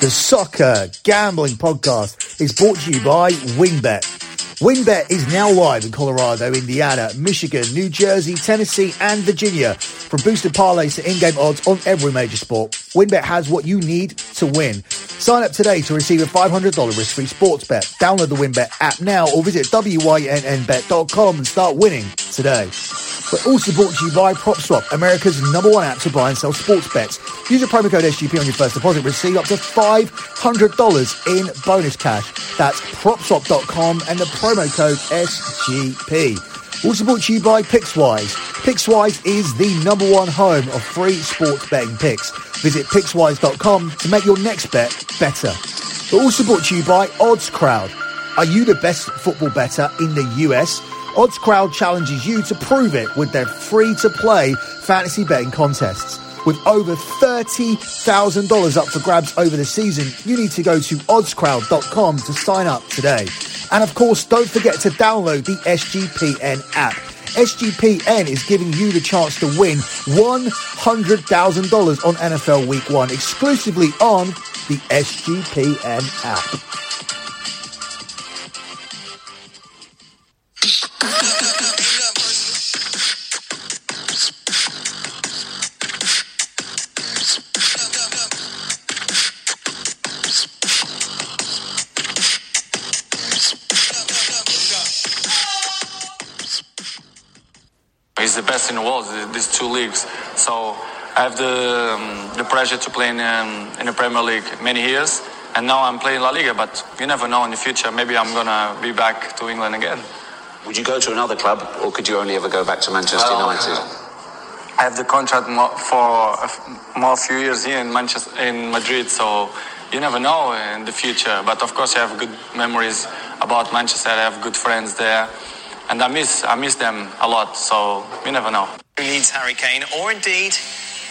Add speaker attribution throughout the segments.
Speaker 1: The Soccer Gambling Podcast is brought to you by WynnBET. WynnBET is now live in Colorado, Indiana, Michigan, New Jersey, Tennessee, and Virginia. From boosted parlays to in-game odds on every major sport, WynnBET has what you need to win. Sign up today to receive a $500 risk-free sports bet. Download the WynnBET app now or visit wynnbet.com and start winning today. We're also brought to you by PropSwap, America's number one app to buy and sell sports bets. Use a promo code SGP on your first deposit. Receive up to $500 in bonus cash. That's PropSwap.com and the promo code SGP. Also brought to you by Pickswise. Pickswise is the number one home of free sports betting picks. Visit Pickswise.com to make your next bet better. We're also brought to you by Odds Crowd. Are you the best football better in the US? Odds Crowd challenges you to prove it with their free to play fantasy betting contests. With over $30,000 up for grabs over the season, you need to go to oddscrowd.com to sign up today. And of course, don't forget to download the SGPN app. SGPN is giving you the chance to win $100,000 on NFL Week 1 exclusively on the SGPN app.
Speaker 2: In the world, these two leagues. So I have the, um, the pressure to play in, um, in the Premier League many years. And now I'm playing La Liga, but you never know in the future. Maybe I'm going to be back to England again.
Speaker 3: Would you go to another club, or could you only ever go back to Manchester
Speaker 2: Well,
Speaker 3: United?
Speaker 2: I have the contract for a more few years here in Manchester, in Madrid, so you never know in the future. But of course, I have good memories about Manchester. I have good friends there, and I miss I miss them a lot. So you never know.
Speaker 4: who needs Harry Kane or indeed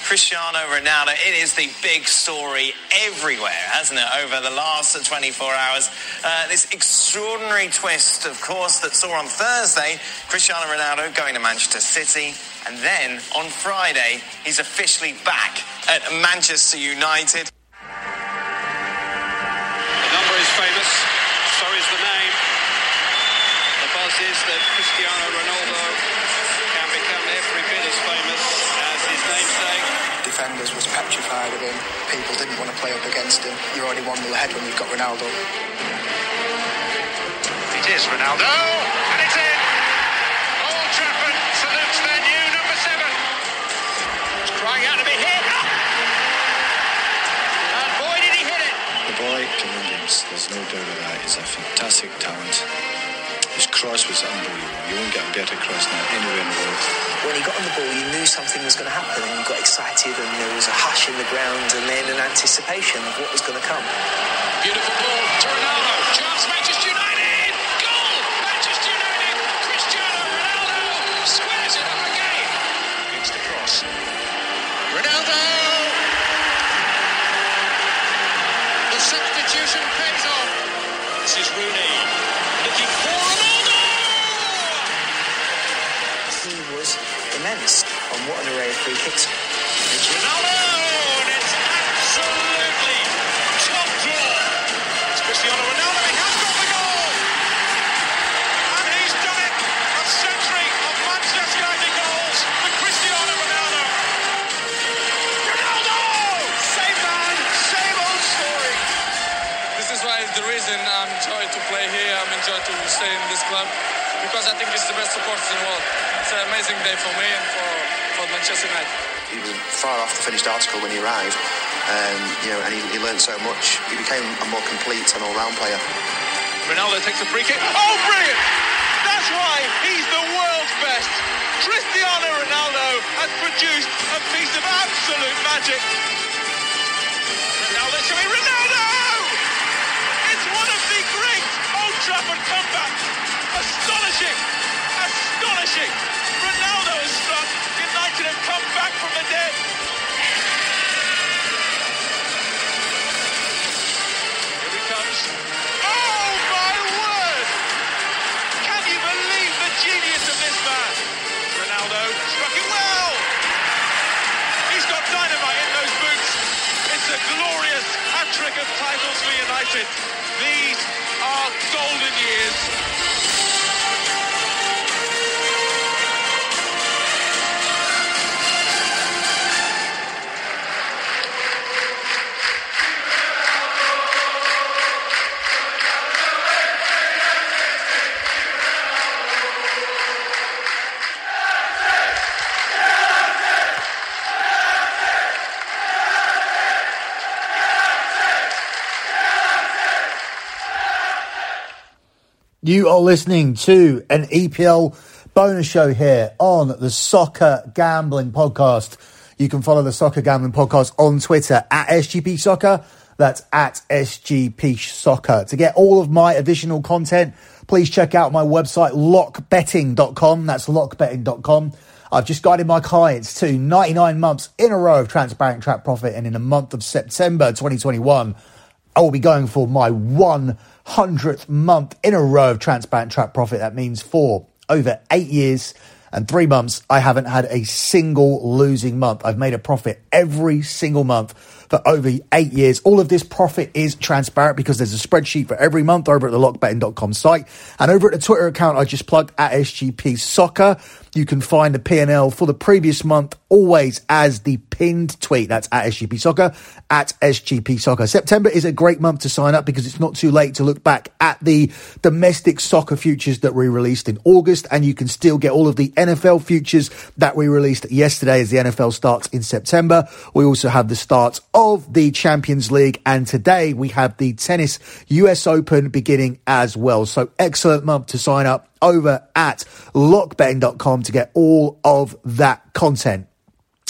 Speaker 4: Cristiano Ronaldo. It is the big story everywhere, hasn't it, over the last 24 hours? Uh, this extraordinary twist, of course, that saw on Thursday Cristiano Ronaldo going to Manchester City. And then on Friday, he's officially back at Manchester United.
Speaker 5: People didn't want to play up against him. You're already one nil ahead when you've got Ronaldo.
Speaker 6: It is Ronaldo, and it's in. Old Trafford salutes their new number seven. He's crying out to be hit. Ah! And boy, did he hit it!
Speaker 7: The boy, Kim Williams, there's no doubt of that. He's a fantastic talent. His cross was unbelievable. You won't get a better cross now anywhere in the world.
Speaker 5: When he got on the ball, you knew something was going to happen, and you got excited, and there was a hush in the ground, and then an anticipation of what was going to come.
Speaker 6: Beautiful ball to Ronaldo. Chance Manchester United. Goal! Manchester United. Cristiano Ronaldo squares it up again. It's the cross. Ronaldo. The substitution pays
Speaker 2: because I think it's the best supporters in the world. It's an amazing day for me and for, for Manchester United.
Speaker 8: he was far off the finished article when he arrived, um, you know, and he, he learned so much. He became a more complete and all-round player.
Speaker 6: Ronaldo takes a free kick. Oh, brilliant! That's why he's the world's best. Cristiano Ronaldo has produced a piece of absolute magic. Ronaldo showing Ronaldo! It's one of the great Old Trafford You are
Speaker 1: listening to an EPL bonus show here on the Soccer Gambling Podcast. You can follow the Soccer Gambling Podcast on Twitter at SGP Soccer. That's at SGP Soccer. To get all of my additional content, please check out my website, lockbetting.com. That's lockbetting.com. I've just guided my clients to 99 months in a row of transparent track profit. And in the month of September 2021, I will be going for my 100th month in a row of transparent trap profit. That means for over eight years and three months, I haven't had a single losing month. I've made a profit every single month for over eight years. All of this profit is transparent because there's a spreadsheet for every month over at the lockbetting.com site. And over at the Twitter account I just plugged at SGP Soccer, you can find the P&L for the previous month always as the pinned tweet. That's at SGP Soccer, at SGP Soccer. September is a great month to sign up because it's not too late to look back at the domestic soccer futures that we released in August. And you can still get all of the NFL futures that we released yesterday as the NFL starts in September. We also have the start of the Champions League. And today we have the tennis US Open beginning as well. So excellent month to sign up over at lockbetting.com to get all of that content.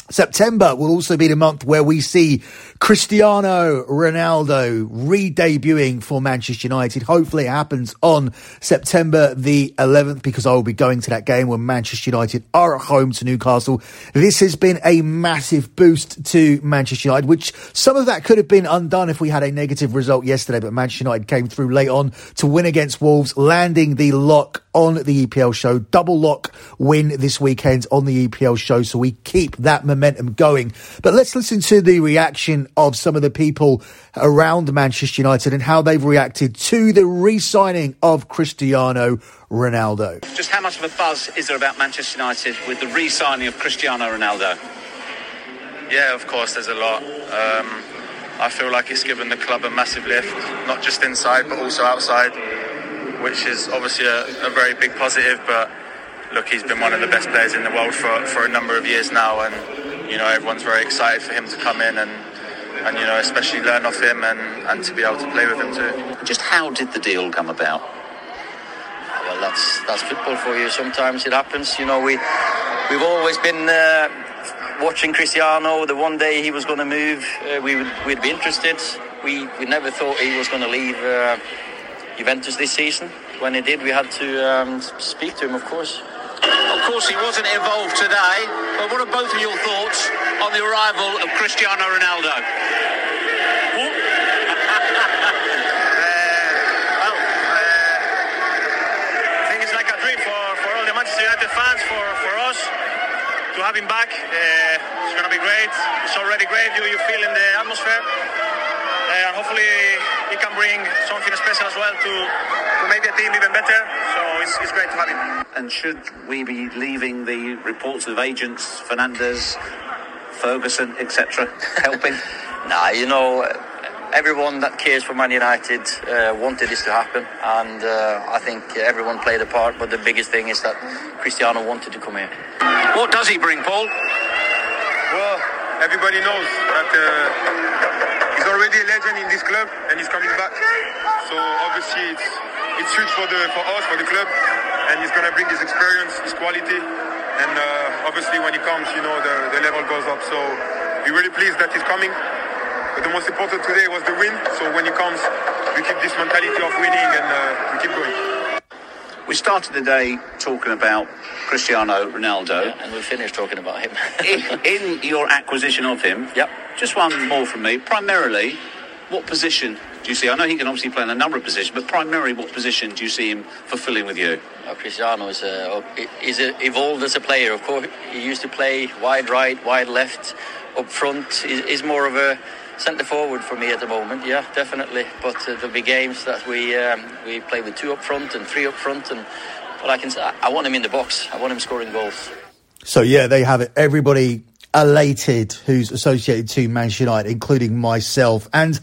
Speaker 1: September will also be the month where we see Cristiano Ronaldo re-debuting for Manchester United. Hopefully it happens on September the 11th because I will be going to that game when Manchester United are at home to Newcastle. This has been a massive boost to Manchester United, which some of that could have been undone if we had a negative result yesterday, but Manchester United came through late on to win against Wolves, landing the lock on the EPL show. Double lock win this weekend on the EPL show. So we keep that momentum going. But let's listen to the reaction of some of the people around Manchester United and how they've reacted to the re-signing of Cristiano Ronaldo.
Speaker 3: Just how much of a buzz is there about Manchester United with the re-signing of Cristiano Ronaldo?
Speaker 2: Yeah, of course, there's a lot. Um, I feel like it's given the club a massive lift, not just inside but also outside, which is obviously a, a very big positive. But look, he's been one of the best players in the world for, for a number of years now, and you know everyone's very excited for him to come in and and you know especially learn off him and, and to be able to play with him too.
Speaker 3: Just how did the deal come about?
Speaker 9: Well, that's that's football for you. Sometimes it happens. You know, we we've always been uh, watching Cristiano. The one day he was going to move, uh, we would we'd be interested. We we never thought he was going to leave uh, Juventus this season. When he did, we had to um, speak to him, of course.
Speaker 3: Of course, he wasn't involved today, but what are both of your thoughts on the arrival of Cristiano Ronaldo?
Speaker 2: well, I think it's like a dream for, for all the Manchester United fans, for, for us to have him back. Uh, it's going to be great. It's already great. You, you feel in the atmosphere. And hopefully he can bring something special as well to, to make the team even better. So it's, it's great to have him.
Speaker 3: And should we be leaving the reports of agents, Fernandes, Ferguson, etc., helping?
Speaker 9: Nah, you know, everyone that cares for Man United uh, wanted this to happen, and uh, I think everyone played a part. But the biggest thing is that Cristiano wanted to come here.
Speaker 3: what does he bring, Paul?
Speaker 2: Well, everybody knows that uh, he's already a legend in this club and he's coming back. So obviously it's it's huge for the for us for the club, and he's gonna bring his experience, his quality, and uh, obviously when he comes, you know the, the level goes up. So we're really pleased that he's coming. But the most important today was the win. So when he comes, we keep this mentality of winning and uh, we keep going.
Speaker 3: We started the day talking about Cristiano Ronaldo.
Speaker 9: And we finished talking about him.
Speaker 3: in, in your acquisition of him,
Speaker 9: Yep.
Speaker 3: Just one more from me. Primarily, what position do you see? I know he can obviously play in a number of positions, but primarily, what position do you see him fulfilling with you?
Speaker 9: Uh, Cristiano is uh, is uh, evolved as a player. Of course, he used to play wide right, wide left, up front. He's, he's more of a centre forward for me at the moment. Yeah, definitely. But uh, there'll be games that we um, we play with two up front and three up front, and but I can I want him in the box. I want him scoring goals.
Speaker 1: So yeah, they have it. Everybody elated who's associated to Manchester United, including myself. And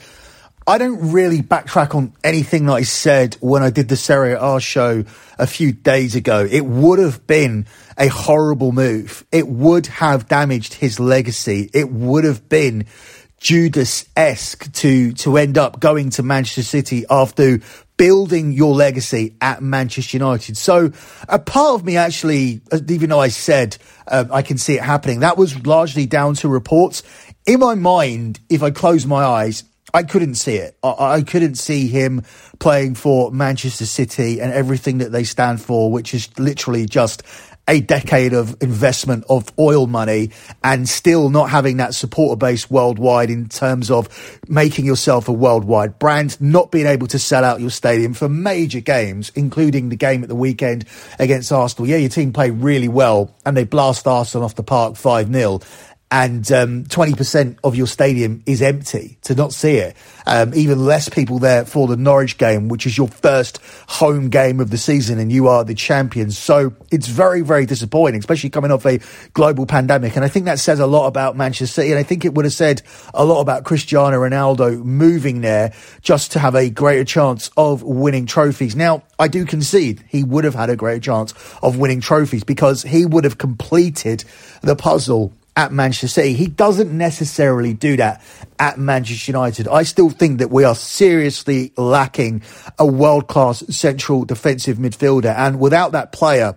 Speaker 1: I don't really backtrack on anything that I said when I did the Serie A show a few days ago. It would have been a horrible move. It would have damaged his legacy. It would have been Judas-esque to, to end up going to Manchester City after building your legacy at Manchester United. So a part of me actually, even though I said um, I can see it happening, that was largely down to reports. In my mind, if I close my eyes, I couldn't see it. I, I, couldn't see him playing for Manchester City and everything that they stand for, which is literally just a decade of investment of oil money and still not having that supporter base worldwide in terms of making yourself a worldwide brand, not being able to sell out your stadium for major games, including the game at the weekend against Arsenal. Yeah, your team played really well and they blast Arsenal off the park 5 0 and um, 20% of your stadium is empty to not see it. Um, even less people there for the Norwich game, which is your first home game of the season, and you are the champions. So it's very, very disappointing, especially coming off a global pandemic. And I think that says a lot about Manchester City. And I think it would have said a lot about Cristiano Ronaldo moving there just to have a greater chance of winning trophies. Now, I do concede he would have had a greater chance of winning trophies because he would have completed the puzzle at Manchester City. He doesn't necessarily do that at Manchester United. I still think that we are seriously lacking a world class central defensive midfielder. And without that player,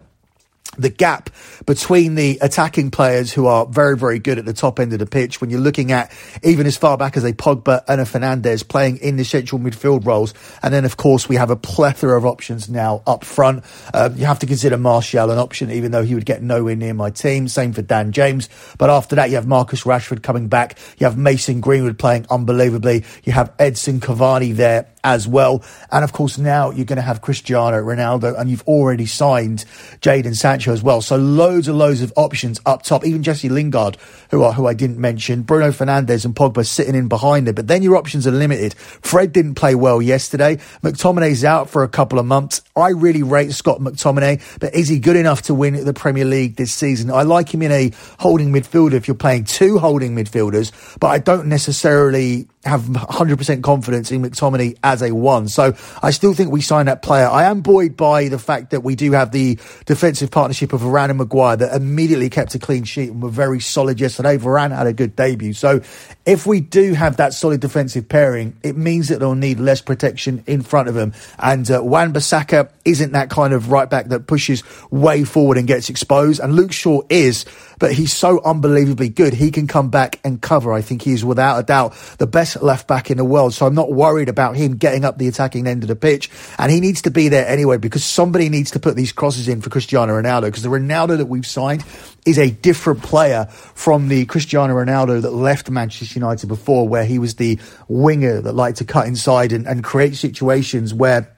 Speaker 1: the gap between the attacking players who are very, very good at the top end of the pitch, when you're looking at even as far back as a Pogba and a Fernandes playing in the central midfield roles. And then, of course, we have a plethora of options now up front. Uh, you have to consider Martial an option, even though he would get nowhere near my team. Same for Dan James. But after that, you have Marcus Rashford coming back. You have Mason Greenwood playing unbelievably. You have Edson Cavani there as well. And of course, now you're going to have Cristiano Ronaldo and you've already signed Jadon Sancho as well. So loads and loads of options up top. Even Jesse Lingard, who who I didn't mention, Bruno Fernandes and Pogba sitting in behind it. But then your options are limited. Fred didn't play well yesterday. McTominay's out for a couple of months. I really rate Scott McTominay, but is he good enough to win the Premier League this season? I like him in a holding midfielder if you're playing two holding midfielders, but I don't necessarily have 100% confidence in McTominay as a one. So I still think we sign that player. I am buoyed by the fact that we do have the defensive partnership of Varane and Maguire that immediately kept a clean sheet and were very solid yesterday. Varane had a good debut. So if we do have that solid defensive pairing, it means that they'll need less protection in front of them. And uh, Wan-Bissaka isn't that kind of right back that pushes way forward and gets exposed. And Luke Shaw is, but he's so unbelievably good. He can come back and cover. I think he is without a doubt the best left back in the world. So I'm not worried about him getting up the attacking end of the pitch. And he needs to be there anyway because somebody needs to put these crosses in for Cristiano Ronaldo because the Ronaldo that we've signed is a different player from the Cristiano Ronaldo that left Manchester United before, where he was the winger that liked to cut inside and, and create situations where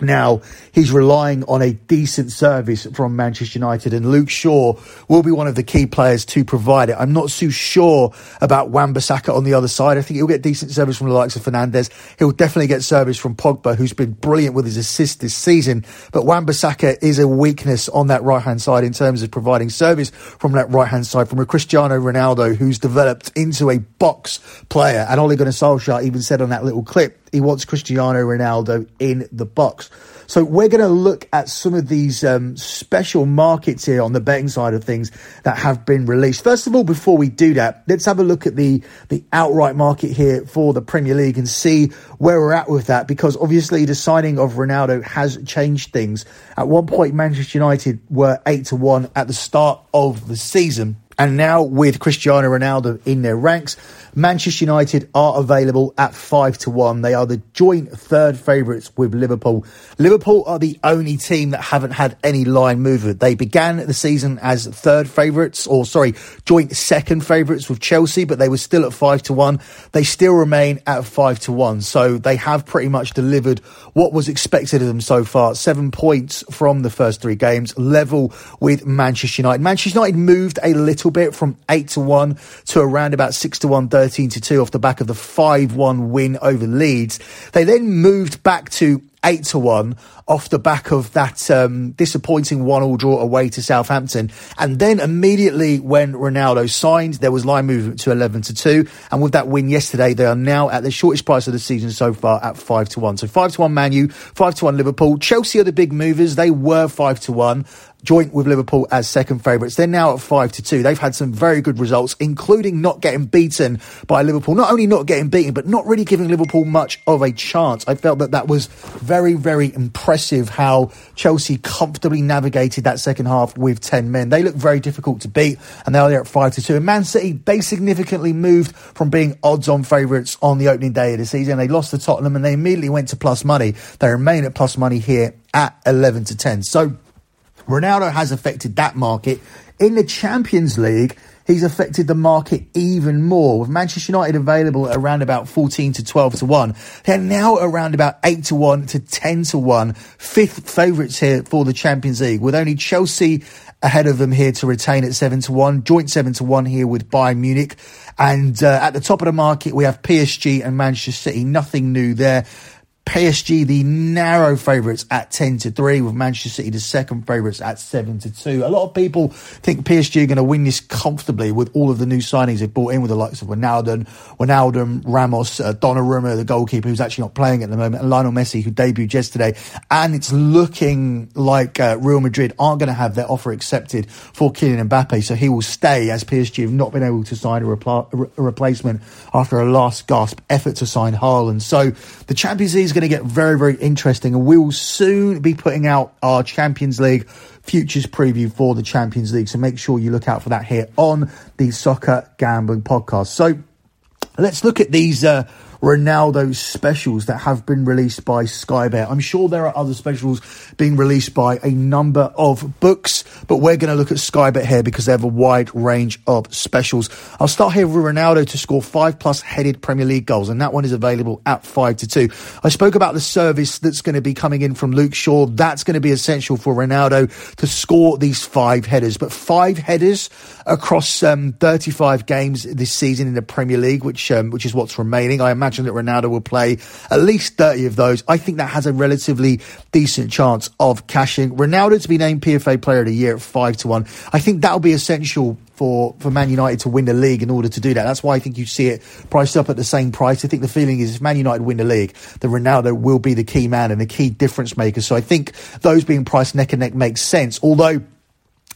Speaker 1: now, he's relying on a decent service from Manchester United, and Luke Shaw will be one of the key players to provide it. I'm not too sure about Wan-Bissaka on the other side. I think he'll get decent service from the likes of Fernandes. He'll definitely get service from Pogba, who's been brilliant with his assists this season. But Wan-Bissaka is a weakness on that right hand side in terms of providing service from that right hand side from a Cristiano Ronaldo who's developed into a box player. And Ole Gunnar Solskjaer even said on that little clip he wants Cristiano Ronaldo in the box. So we're going to look at some of these um, special markets here on the betting side of things that have been released. First of all, before we do that, let's have a look at the the outright market here for the Premier League and see where we're at with that. Because obviously the signing of Ronaldo has changed things. At one point, Manchester United were eight to one at the start of the season. And now with Cristiano Ronaldo in their ranks, Manchester United are available at five to one. They are the joint third favourites with Liverpool. Liverpool are the only team that haven't had any line movement. They began the season as third favourites, or sorry, joint second favourites with Chelsea, but they were still at five to one. They still remain at five to one. So they have pretty much delivered what was expected of them so far. Seven points from the first three games, level with Manchester United. Manchester United moved a little bit from eight to one to around about six to one 13 to 2 off the back of the 5 1 win over Leeds. They then moved back to 8 to 1 off the back of that um, disappointing one all draw away to Southampton. And then immediately when Ronaldo signed, there was line movement to 11 to 2. And with that win yesterday, they are now at the shortest price of the season so far at 5 to 1. So 5 to 1 Manu, 5 to 1 Liverpool. Chelsea are the big movers. They were 5 to 1 joint with Liverpool as second favourites. They're now at five to two. They've had some very good results, including not getting beaten by Liverpool. Not only not getting beaten, but not really giving Liverpool much of a chance. I felt that that was very, very impressive how Chelsea comfortably navigated that second half with 10 men. They look very difficult to beat, and now they're at five to two. And Man City, they significantly moved from being odds on favourites on the opening day of the season. They lost to Tottenham and they immediately went to plus money. They remain at plus money here at 11 to 10. So, Ronaldo has affected that market. In the Champions League, he's affected the market even more. With Manchester United available at around about 14 to 12 to 1, they're now around about 8 to 1 to 10 to 1, fifth favourites here for the Champions League, with only Chelsea ahead of them here to retain at 7 to 1, joint 7 to 1 here with Bayern Munich. And uh, at the top of the market, we have PSG and Manchester City. Nothing new there. PSG, the narrow favourites at 10 to 3, with Manchester City, the second favourites at 7 to 2. A lot of people think PSG are going to win this comfortably with all of the new signings they've brought in with the likes of Ronaldo, Ronaldo, Ramos, uh, Donnarumma, the goalkeeper who's actually not playing at the moment, and Lionel Messi, who debuted yesterday. And it's looking like uh, Real Madrid aren't going to have their offer accepted for Kylian Mbappe, so he will stay as PSG have not been able to sign a, a replacement after a last gasp effort to sign Haaland. So the Champions League going to get very, very interesting, and we will soon be putting out our Champions League futures preview for the Champions League. So make sure you look out for that here on the Soccer Gambling Podcast. So let's look at these. Uh, Ronaldo specials that have been released by Sky Bet. I'm sure there are other specials being released by a number of books, but we're going to look at Sky Bet here because they have a wide range of specials. I'll start here with Ronaldo to score five plus headed Premier League goals, and that one is available at five to two. I spoke about the service that's going to be coming in from Luke Shaw. That's going to be essential for Ronaldo to score these five headers, but five headers across um, 35 games this season in the Premier League, which um, which is what's remaining. I imagine imagine that Ronaldo will play at least 30 of those. I think that has a relatively decent chance of cashing. Ronaldo to be named PFA Player of the Year at 5 to 1. I think that'll be essential for, for Man United to win the league in order to do that. That's why I think you see it priced up at the same price. I think the feeling is if Man United win the league, then Ronaldo will be the key man and the key difference maker. So I think those being priced neck and neck makes sense. Although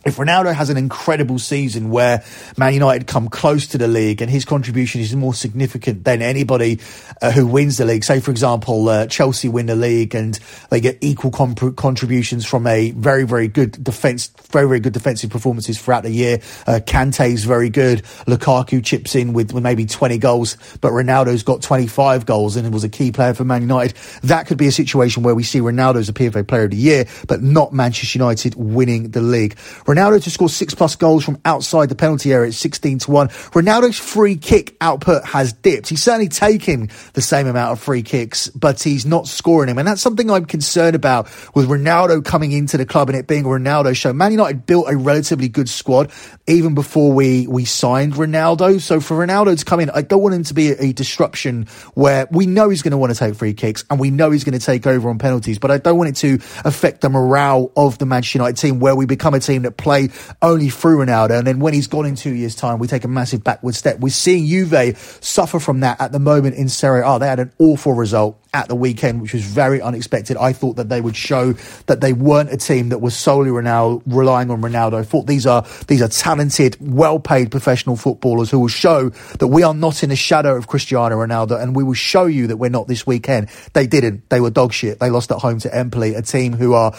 Speaker 1: if Ronaldo has an incredible season where Man United come close to the league and his contribution is more significant than anybody uh, who wins the league, say for example uh, Chelsea win the league and they get equal comp- contributions from a very very good defense, very very good defensive performances throughout the year. Uh, is very good. Lukaku chips in with, with maybe 20 goals, but Ronaldo's got 25 goals and was a key player for Man United. That could be a situation where we see Ronaldo as a PFA Player of the Year, but not Manchester United winning the league. Ronaldo to score six plus goals from outside the penalty area at 16 to 1. Ronaldo's free kick output has dipped. He's certainly taking the same amount of free kicks, but he's not scoring them. And that's something I'm concerned about with Ronaldo coming into the club and it being a Ronaldo show. Man United built a relatively good squad even before we, we signed Ronaldo. So for Ronaldo to come in, I don't want him to be a, a disruption where we know he's going to want to take free kicks and we know he's going to take over on penalties, but I don't want it to affect the morale of the Manchester United team where we become a team that play only through Ronaldo. And then when he's gone in two years' time, we take a massive backward step. We're seeing Juve suffer from that at the moment in Serie A. They had an awful result at the weekend, which was very unexpected. I thought that they would show that they weren't a team that was solely Ronaldo, relying on Ronaldo. I thought these are these are talented, well-paid professional footballers who will show that we are not in the shadow of Cristiano Ronaldo, and we will show you that we're not this weekend. They didn't. They were dog shit. They lost at home to Empoli, a team who are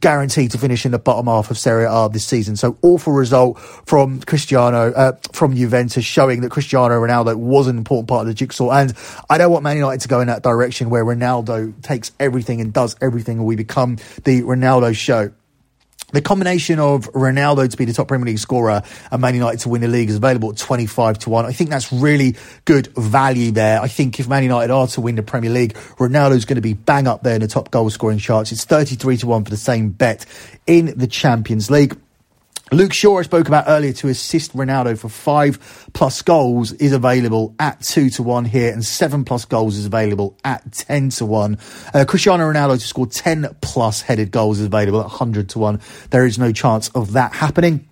Speaker 1: guaranteed to finish in the bottom half of Serie A this season. So awful result from Cristiano, uh, from Juventus, showing that Cristiano Ronaldo was an important part of the jigsaw. And I don't want Man United to go in that direction where Ronaldo takes everything and does everything, and we become the Ronaldo show. The combination of Ronaldo to be the top Premier League scorer and Man United to win the league is available at 25 to 1. I think that's really good value there. I think if Man United are to win the Premier League, Ronaldo's going to be bang up there in the top goal scoring charts. It's 33 to 1 for the same bet in the Champions League. Luke Shaw, I spoke about earlier, to assist Ronaldo for five plus goals is available at two to one here, and seven plus goals is available at 10 to one. Uh, Cristiano Ronaldo to score 10 plus headed goals is available at 100 to one. There is no chance of that happening.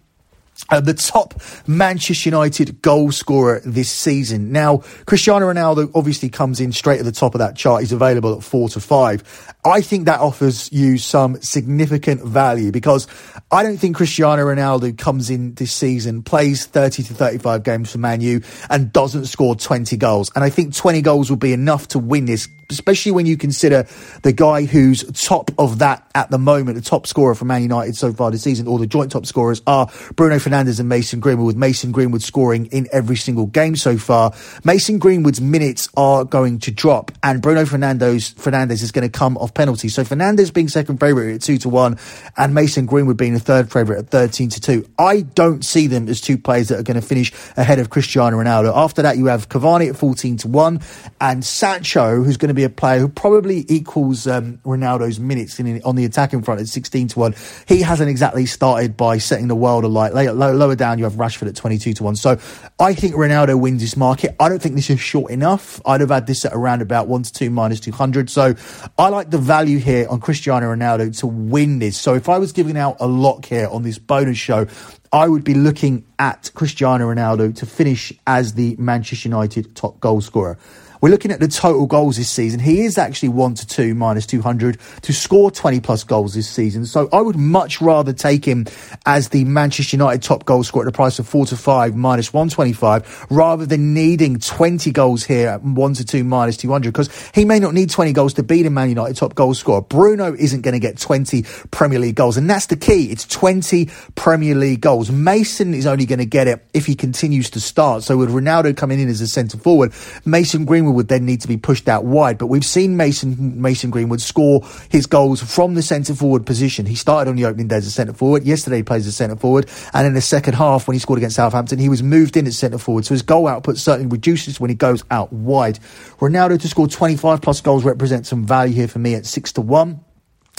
Speaker 1: Uh, the top Manchester United goal scorer this season. Now, Cristiano Ronaldo obviously comes in straight at the top of that chart. He's available at four to five. I think that offers you some significant value because I don't think Cristiano Ronaldo comes in this season, plays 30 to 35 games for Man U and doesn't score 20 goals. And I think 20 goals will be enough to win this especially when you consider the guy who's top of that at the moment, the top scorer for Man United so far this season, or the joint top scorers are Bruno Fernandes and Mason Greenwood, with Mason Greenwood scoring in every single game so far. Mason Greenwood's minutes are going to drop, and Bruno Fernandes Fernandes is going to come off penalty. So Fernandes being second favourite at two to one, and Mason Greenwood being the third favourite at thirteen to two. I don't see them as two players that are going to finish ahead of Cristiano Ronaldo. After that, you have Cavani at fourteen to one, and Sancho, who's going to be a player who probably equals um, Ronaldo's minutes in, on the attacking front at 16 to 1. He hasn't exactly started by setting the world alight. Lower, down, you have Rashford at 22 to 1. So I think Ronaldo wins this market. I don't think this is short enough. I'd have had this at around about 1 to 2 minus 200. So I like the value here on Cristiano Ronaldo to win this. So if I was giving out a lock here on this bonus show, I would be looking at Cristiano Ronaldo to finish as the Manchester United top goal scorer. We're looking at the total goals this season. He is actually 1 to 2 minus 200 to score 20 plus goals this season. So I would much rather take him as the Manchester United top goal scorer at the price of 4 to 5 minus 125 rather than needing 20 goals here at 1 to 2 minus 200 because he may not need 20 goals to beat a Man United top goal scorer. Bruno isn't going to get 20 Premier League goals and that's the key. It's 20 Premier League goals. Mason is only going to get it if he continues to start. So with Ronaldo coming in as a centre forward, Mason Greenwood would then need to be pushed out wide. But we've seen Mason Mason Greenwood score his goals from the centre forward position. He started on the opening day as a centre forward. Yesterday he plays as centre forward, and in the second half when he scored against Southampton, he was moved in as centre forward. So his goal output certainly reduces when he goes out wide. Ronaldo to score 25 plus goals represents some value here for me at six to one.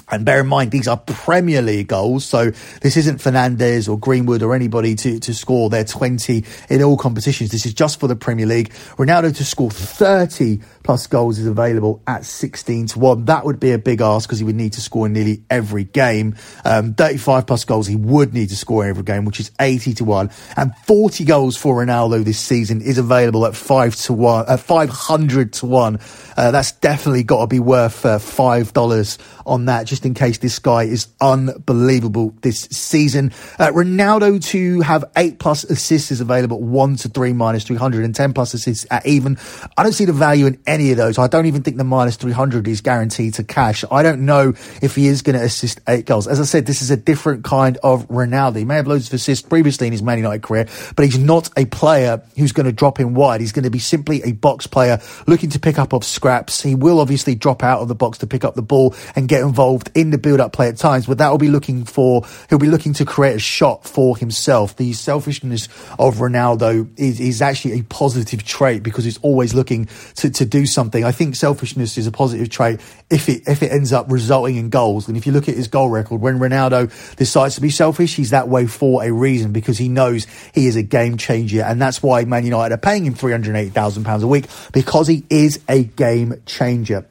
Speaker 1: And bear in mind, these are Premier League goals. So this isn't Fernandes or Greenwood or anybody to, to score their 20 in all competitions. This is just for the Premier League. Ronaldo to score 30 plus goals is available at 16 to 1. That would be a big ask because he would need to score in nearly every game. Um, 35 plus goals he would need to score in every game, which is 80 to 1. And 40 goals for Ronaldo this season is available at 5 to 1, at 500 to 1. Uh, that's definitely got to be worth uh, $5 on that, just in case this guy is unbelievable this season. Uh, Ronaldo to have 8 plus assists is available 1 to 3 minus 300 and 10 plus assists at even. I don't see the value in any any of those. I don't even think the minus 300 is guaranteed to cash. I don't know if he is going to assist eight goals. As I said, this is a different kind of Ronaldo. He may have loads of assists previously in his Man United career, but he's not a player who's going to drop in wide. He's going to be simply a box player looking to pick up off scraps. He will obviously drop out of the box to pick up the ball and get involved in the build-up play at times, but that will be looking for, he'll be looking to create a shot for himself. The selfishness of Ronaldo is, is actually a positive trait because he's always looking to, to do something. I think selfishness is a positive trait if it if it ends up resulting in goals. And if you look at his goal record, when Ronaldo decides to be selfish, he's that way for a reason because he knows he is a game changer, and that's why Man United are paying him three hundred eight thousand pounds a week because he is a game changer.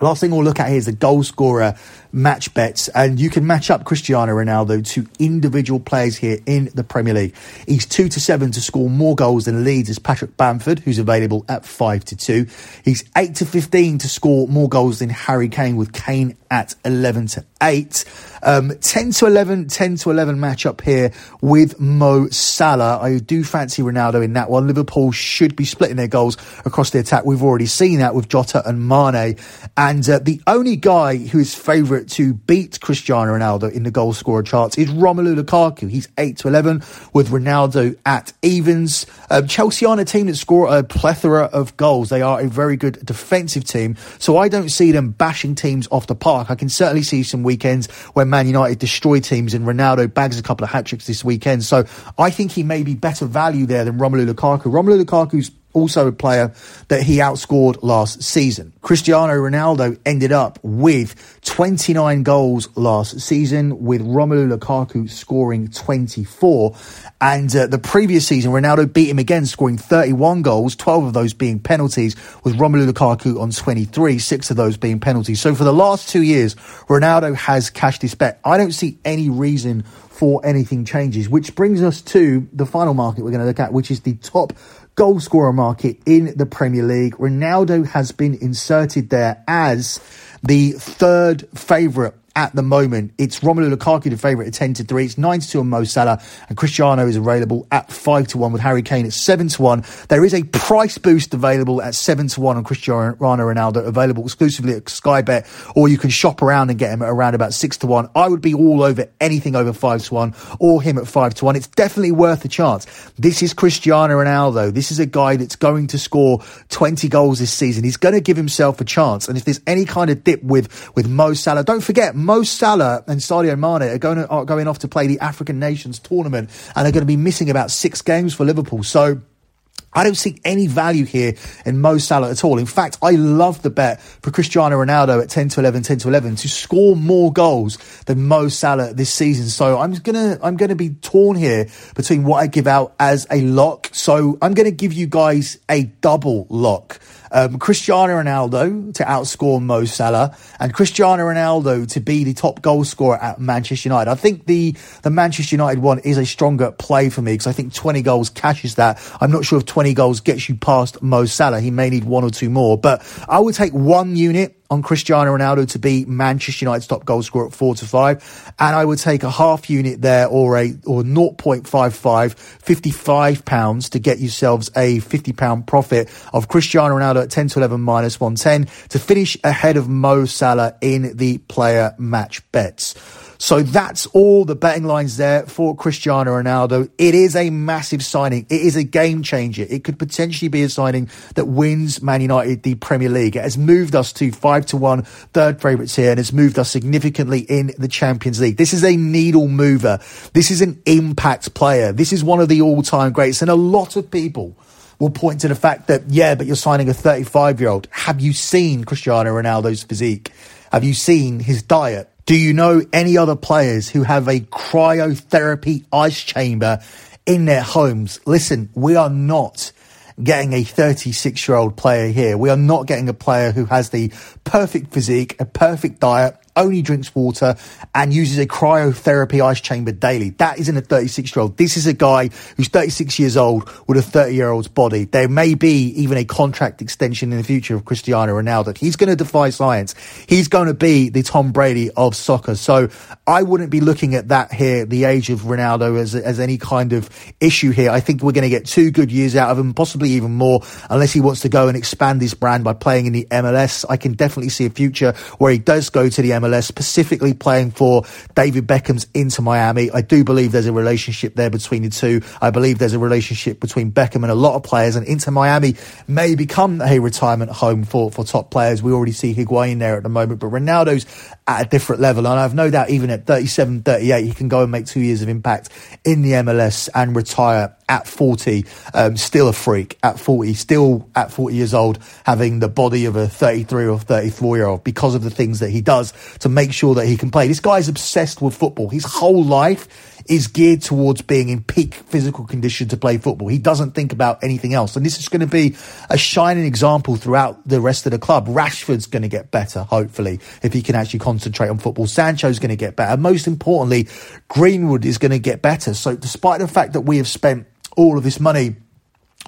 Speaker 1: Last thing we'll look at here is the goal scorer match bets, and you can match up Cristiano Ronaldo to individual players here in the Premier League. He's two to seven to score more goals than Leeds is Patrick Bamford, who's available at five to two. He's eight to fifteen to score more goals than Harry Kane, with Kane at eleven to eight. Um, 10 to 11, 10 to 11 matchup here with Mo Salah. I do fancy Ronaldo in that one. Liverpool should be splitting their goals across the attack. We've already seen that with Jota and Mane. And uh, the only guy who is favourite to beat Cristiano Ronaldo in the goal scorer charts is Romelu Lukaku. He's 8 to 11 with Ronaldo at evens. Um, Chelsea aren't a team that score a plethora of goals. They are a very good defensive team. So I don't see them bashing teams off the park. I can certainly see some weekends where Man United destroy teams and Ronaldo bags a couple of hat tricks this weekend. So I think he may be better value there than Romelu Lukaku. Romelu Lukaku's also a player that he outscored last season. Cristiano Ronaldo ended up with 29 goals last season, with Romelu Lukaku scoring 24. And uh, the previous season, Ronaldo beat him again, scoring 31 goals, 12 of those being penalties, with Romelu Lukaku on 23, six of those being penalties. So for the last two years, Ronaldo has cashed his bet. I don't see any reason for anything changes, which brings us to the final market we're going to look at, which is the top goal scorer market in the Premier League. Ronaldo has been inserted there as the third favourite at the moment. It's Romelu Lukaku, the favourite at 10 to 3. It's 9 to 2 on Mo Salah. And Cristiano is available at 5 to 1 with Harry Kane at 7 to 1. There is a price boost available at 7 to 1 on Cristiano Ronaldo, available exclusively at Sky Bet, or you can shop around and get him at around about 6 to 1. I would be all over anything over 5 to 1 or him at 5 to 1. It's definitely worth a chance. This is Cristiano Ronaldo. This is a guy that's going to score 20 goals this season. He's going to give himself a chance. And if there's any kind of dip with, with Mo Salah, don't forget, Mo Salah and Sadio Mane are going, to, are going off to play the African Nations tournament and are going to be missing about six games for Liverpool. So, I don't see any value here in Mo Salah at all. In fact, I love the bet for Cristiano Ronaldo at 10 to 11, 10 to 11 to score more goals than Mo Salah this season. So I'm gonna, I'm gonna be torn here between what I give out as a lock. So I'm gonna give you guys a double lock. Um, Cristiano Ronaldo to outscore Mo Salah and Cristiano Ronaldo to be the top goal scorer at Manchester United. I think the, the Manchester United one is a stronger play for me because I think 20 goals catches that. I'm not sure if 20 goals gets you past Mo Salah. He may need one or two more, but I would take one unit on Cristiano Ronaldo to be Manchester United's top goal scorer at four to five. And I would take a half unit there or a, or 0.55, 55 pounds to get yourselves a 50 pound profit of Cristiano Ronaldo at 10 to 11 minus 110 to finish ahead of Mo Salah in the player match bets. So that's all the betting lines there for Cristiano Ronaldo. It is a massive signing. It is a game changer. It could potentially be a signing that wins Man United the Premier League. It has moved us to five to one third favourites here and has moved us significantly in the Champions League. This is a needle mover. This is an impact player. This is one of the all time greats and a lot of people will point to the fact that, yeah, but you're signing a 35 year old. Have you seen Cristiano Ronaldo's physique? Have you seen his diet? Do you know any other players who have a cryotherapy ice chamber in their homes? Listen, we are not getting a 36 year old player here. We are not getting a player who has the perfect physique, a perfect diet, only drinks water and uses a cryotherapy ice chamber daily. That isn't a 36 year old. This is a guy who's 36 years old with a 30 year old's body. There may be even a contract extension in the future of Cristiano Ronaldo. He's going to defy science. He's going to be the Tom Brady of soccer. So I wouldn't be looking at that here, the age of Ronaldo as, as any kind of issue here. I think we're going to get two good years out of him, possibly even more, unless he wants to go and expand his brand by playing in the MLS. I can definitely see a future where he does go to the MLS MLS, specifically playing for David Beckham's Inter Miami. I do believe there's a relationship there between the two. I believe there's a relationship between Beckham and a lot of players, and Inter Miami may become a retirement home for, for top players. We already see Higuain there at the moment, but Ronaldo's at a different level, and I've no doubt even at 37, 38, he can go and make two years of impact in the MLS and retire at 40, um, still a freak at 40, still at 40 years old, having the body of a 33 or 34 year old because of the things that he does to make sure that he can play. This guy's obsessed with football. His whole life is geared towards being in peak physical condition to play football. He doesn't think about anything else. And this is going to be a shining example throughout the rest of the club. Rashford's going to get better, hopefully, if he can actually concentrate on football. Sancho's going to get better. Most importantly, Greenwood is going to get better. So despite the fact that we have spent all of this money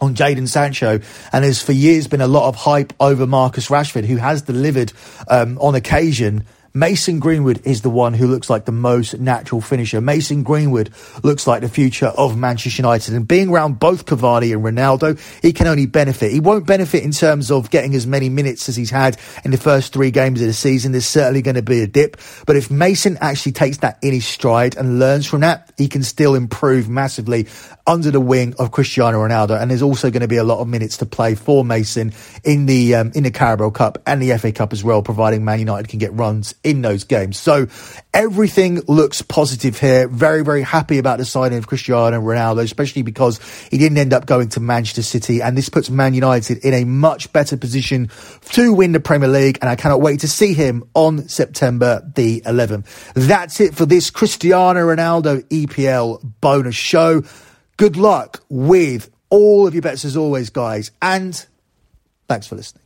Speaker 1: on Jadon Sancho, and there's for years been a lot of hype over Marcus Rashford, who has delivered um, on occasion. Mason Greenwood is the one who looks like the most natural finisher. Mason Greenwood looks like the future of Manchester United. And being around both Cavani and Ronaldo, he can only benefit. He won't benefit in terms of getting as many minutes as he's had in the first three games of the season. There's certainly going to be a dip. But if Mason actually takes that in his stride and learns from that, he can still improve massively under the wing of Cristiano Ronaldo. And there's also going to be a lot of minutes to play for Mason in the um, in the Carabao Cup and the FA Cup as well, providing Man United can get runs in those games. So everything looks positive here. Very very happy about the signing of Cristiano Ronaldo, especially because he didn't end up going to Manchester City, and this puts Man United in a much better position to win the Premier League. And I cannot wait to see him on September the 11th. That's it for this Cristiano Ronaldo EPL bonus show. Good luck with all of your bets as always, guys, and thanks for listening.